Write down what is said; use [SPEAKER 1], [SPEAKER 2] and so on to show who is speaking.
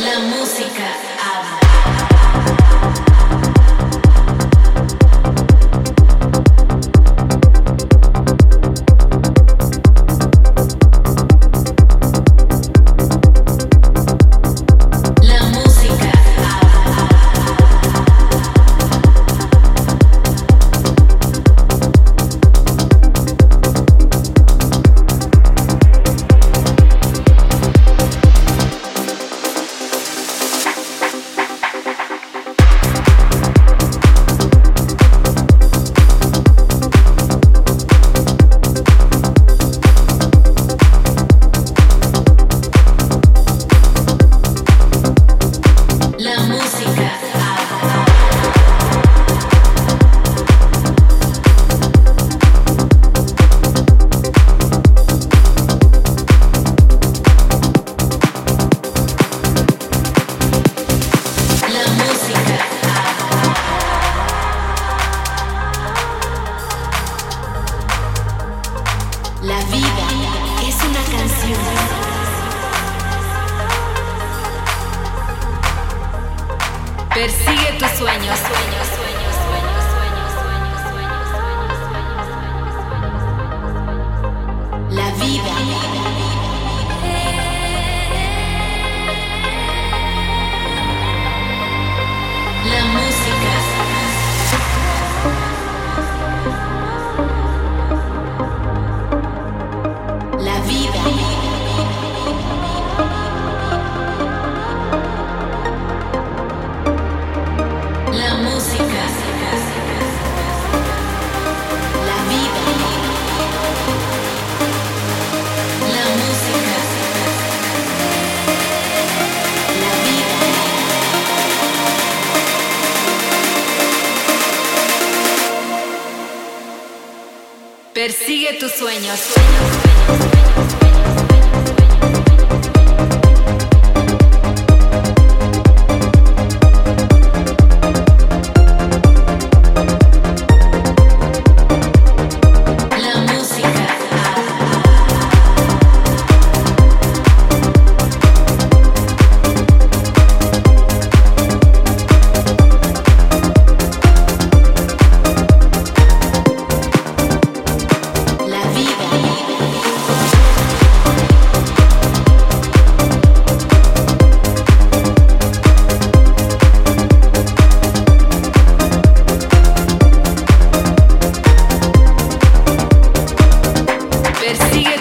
[SPEAKER 1] La música habla. La vida es una canción. Persigue tus sueños, sueños, sueños, Persigue tus sueños. sueños, sueños. persigue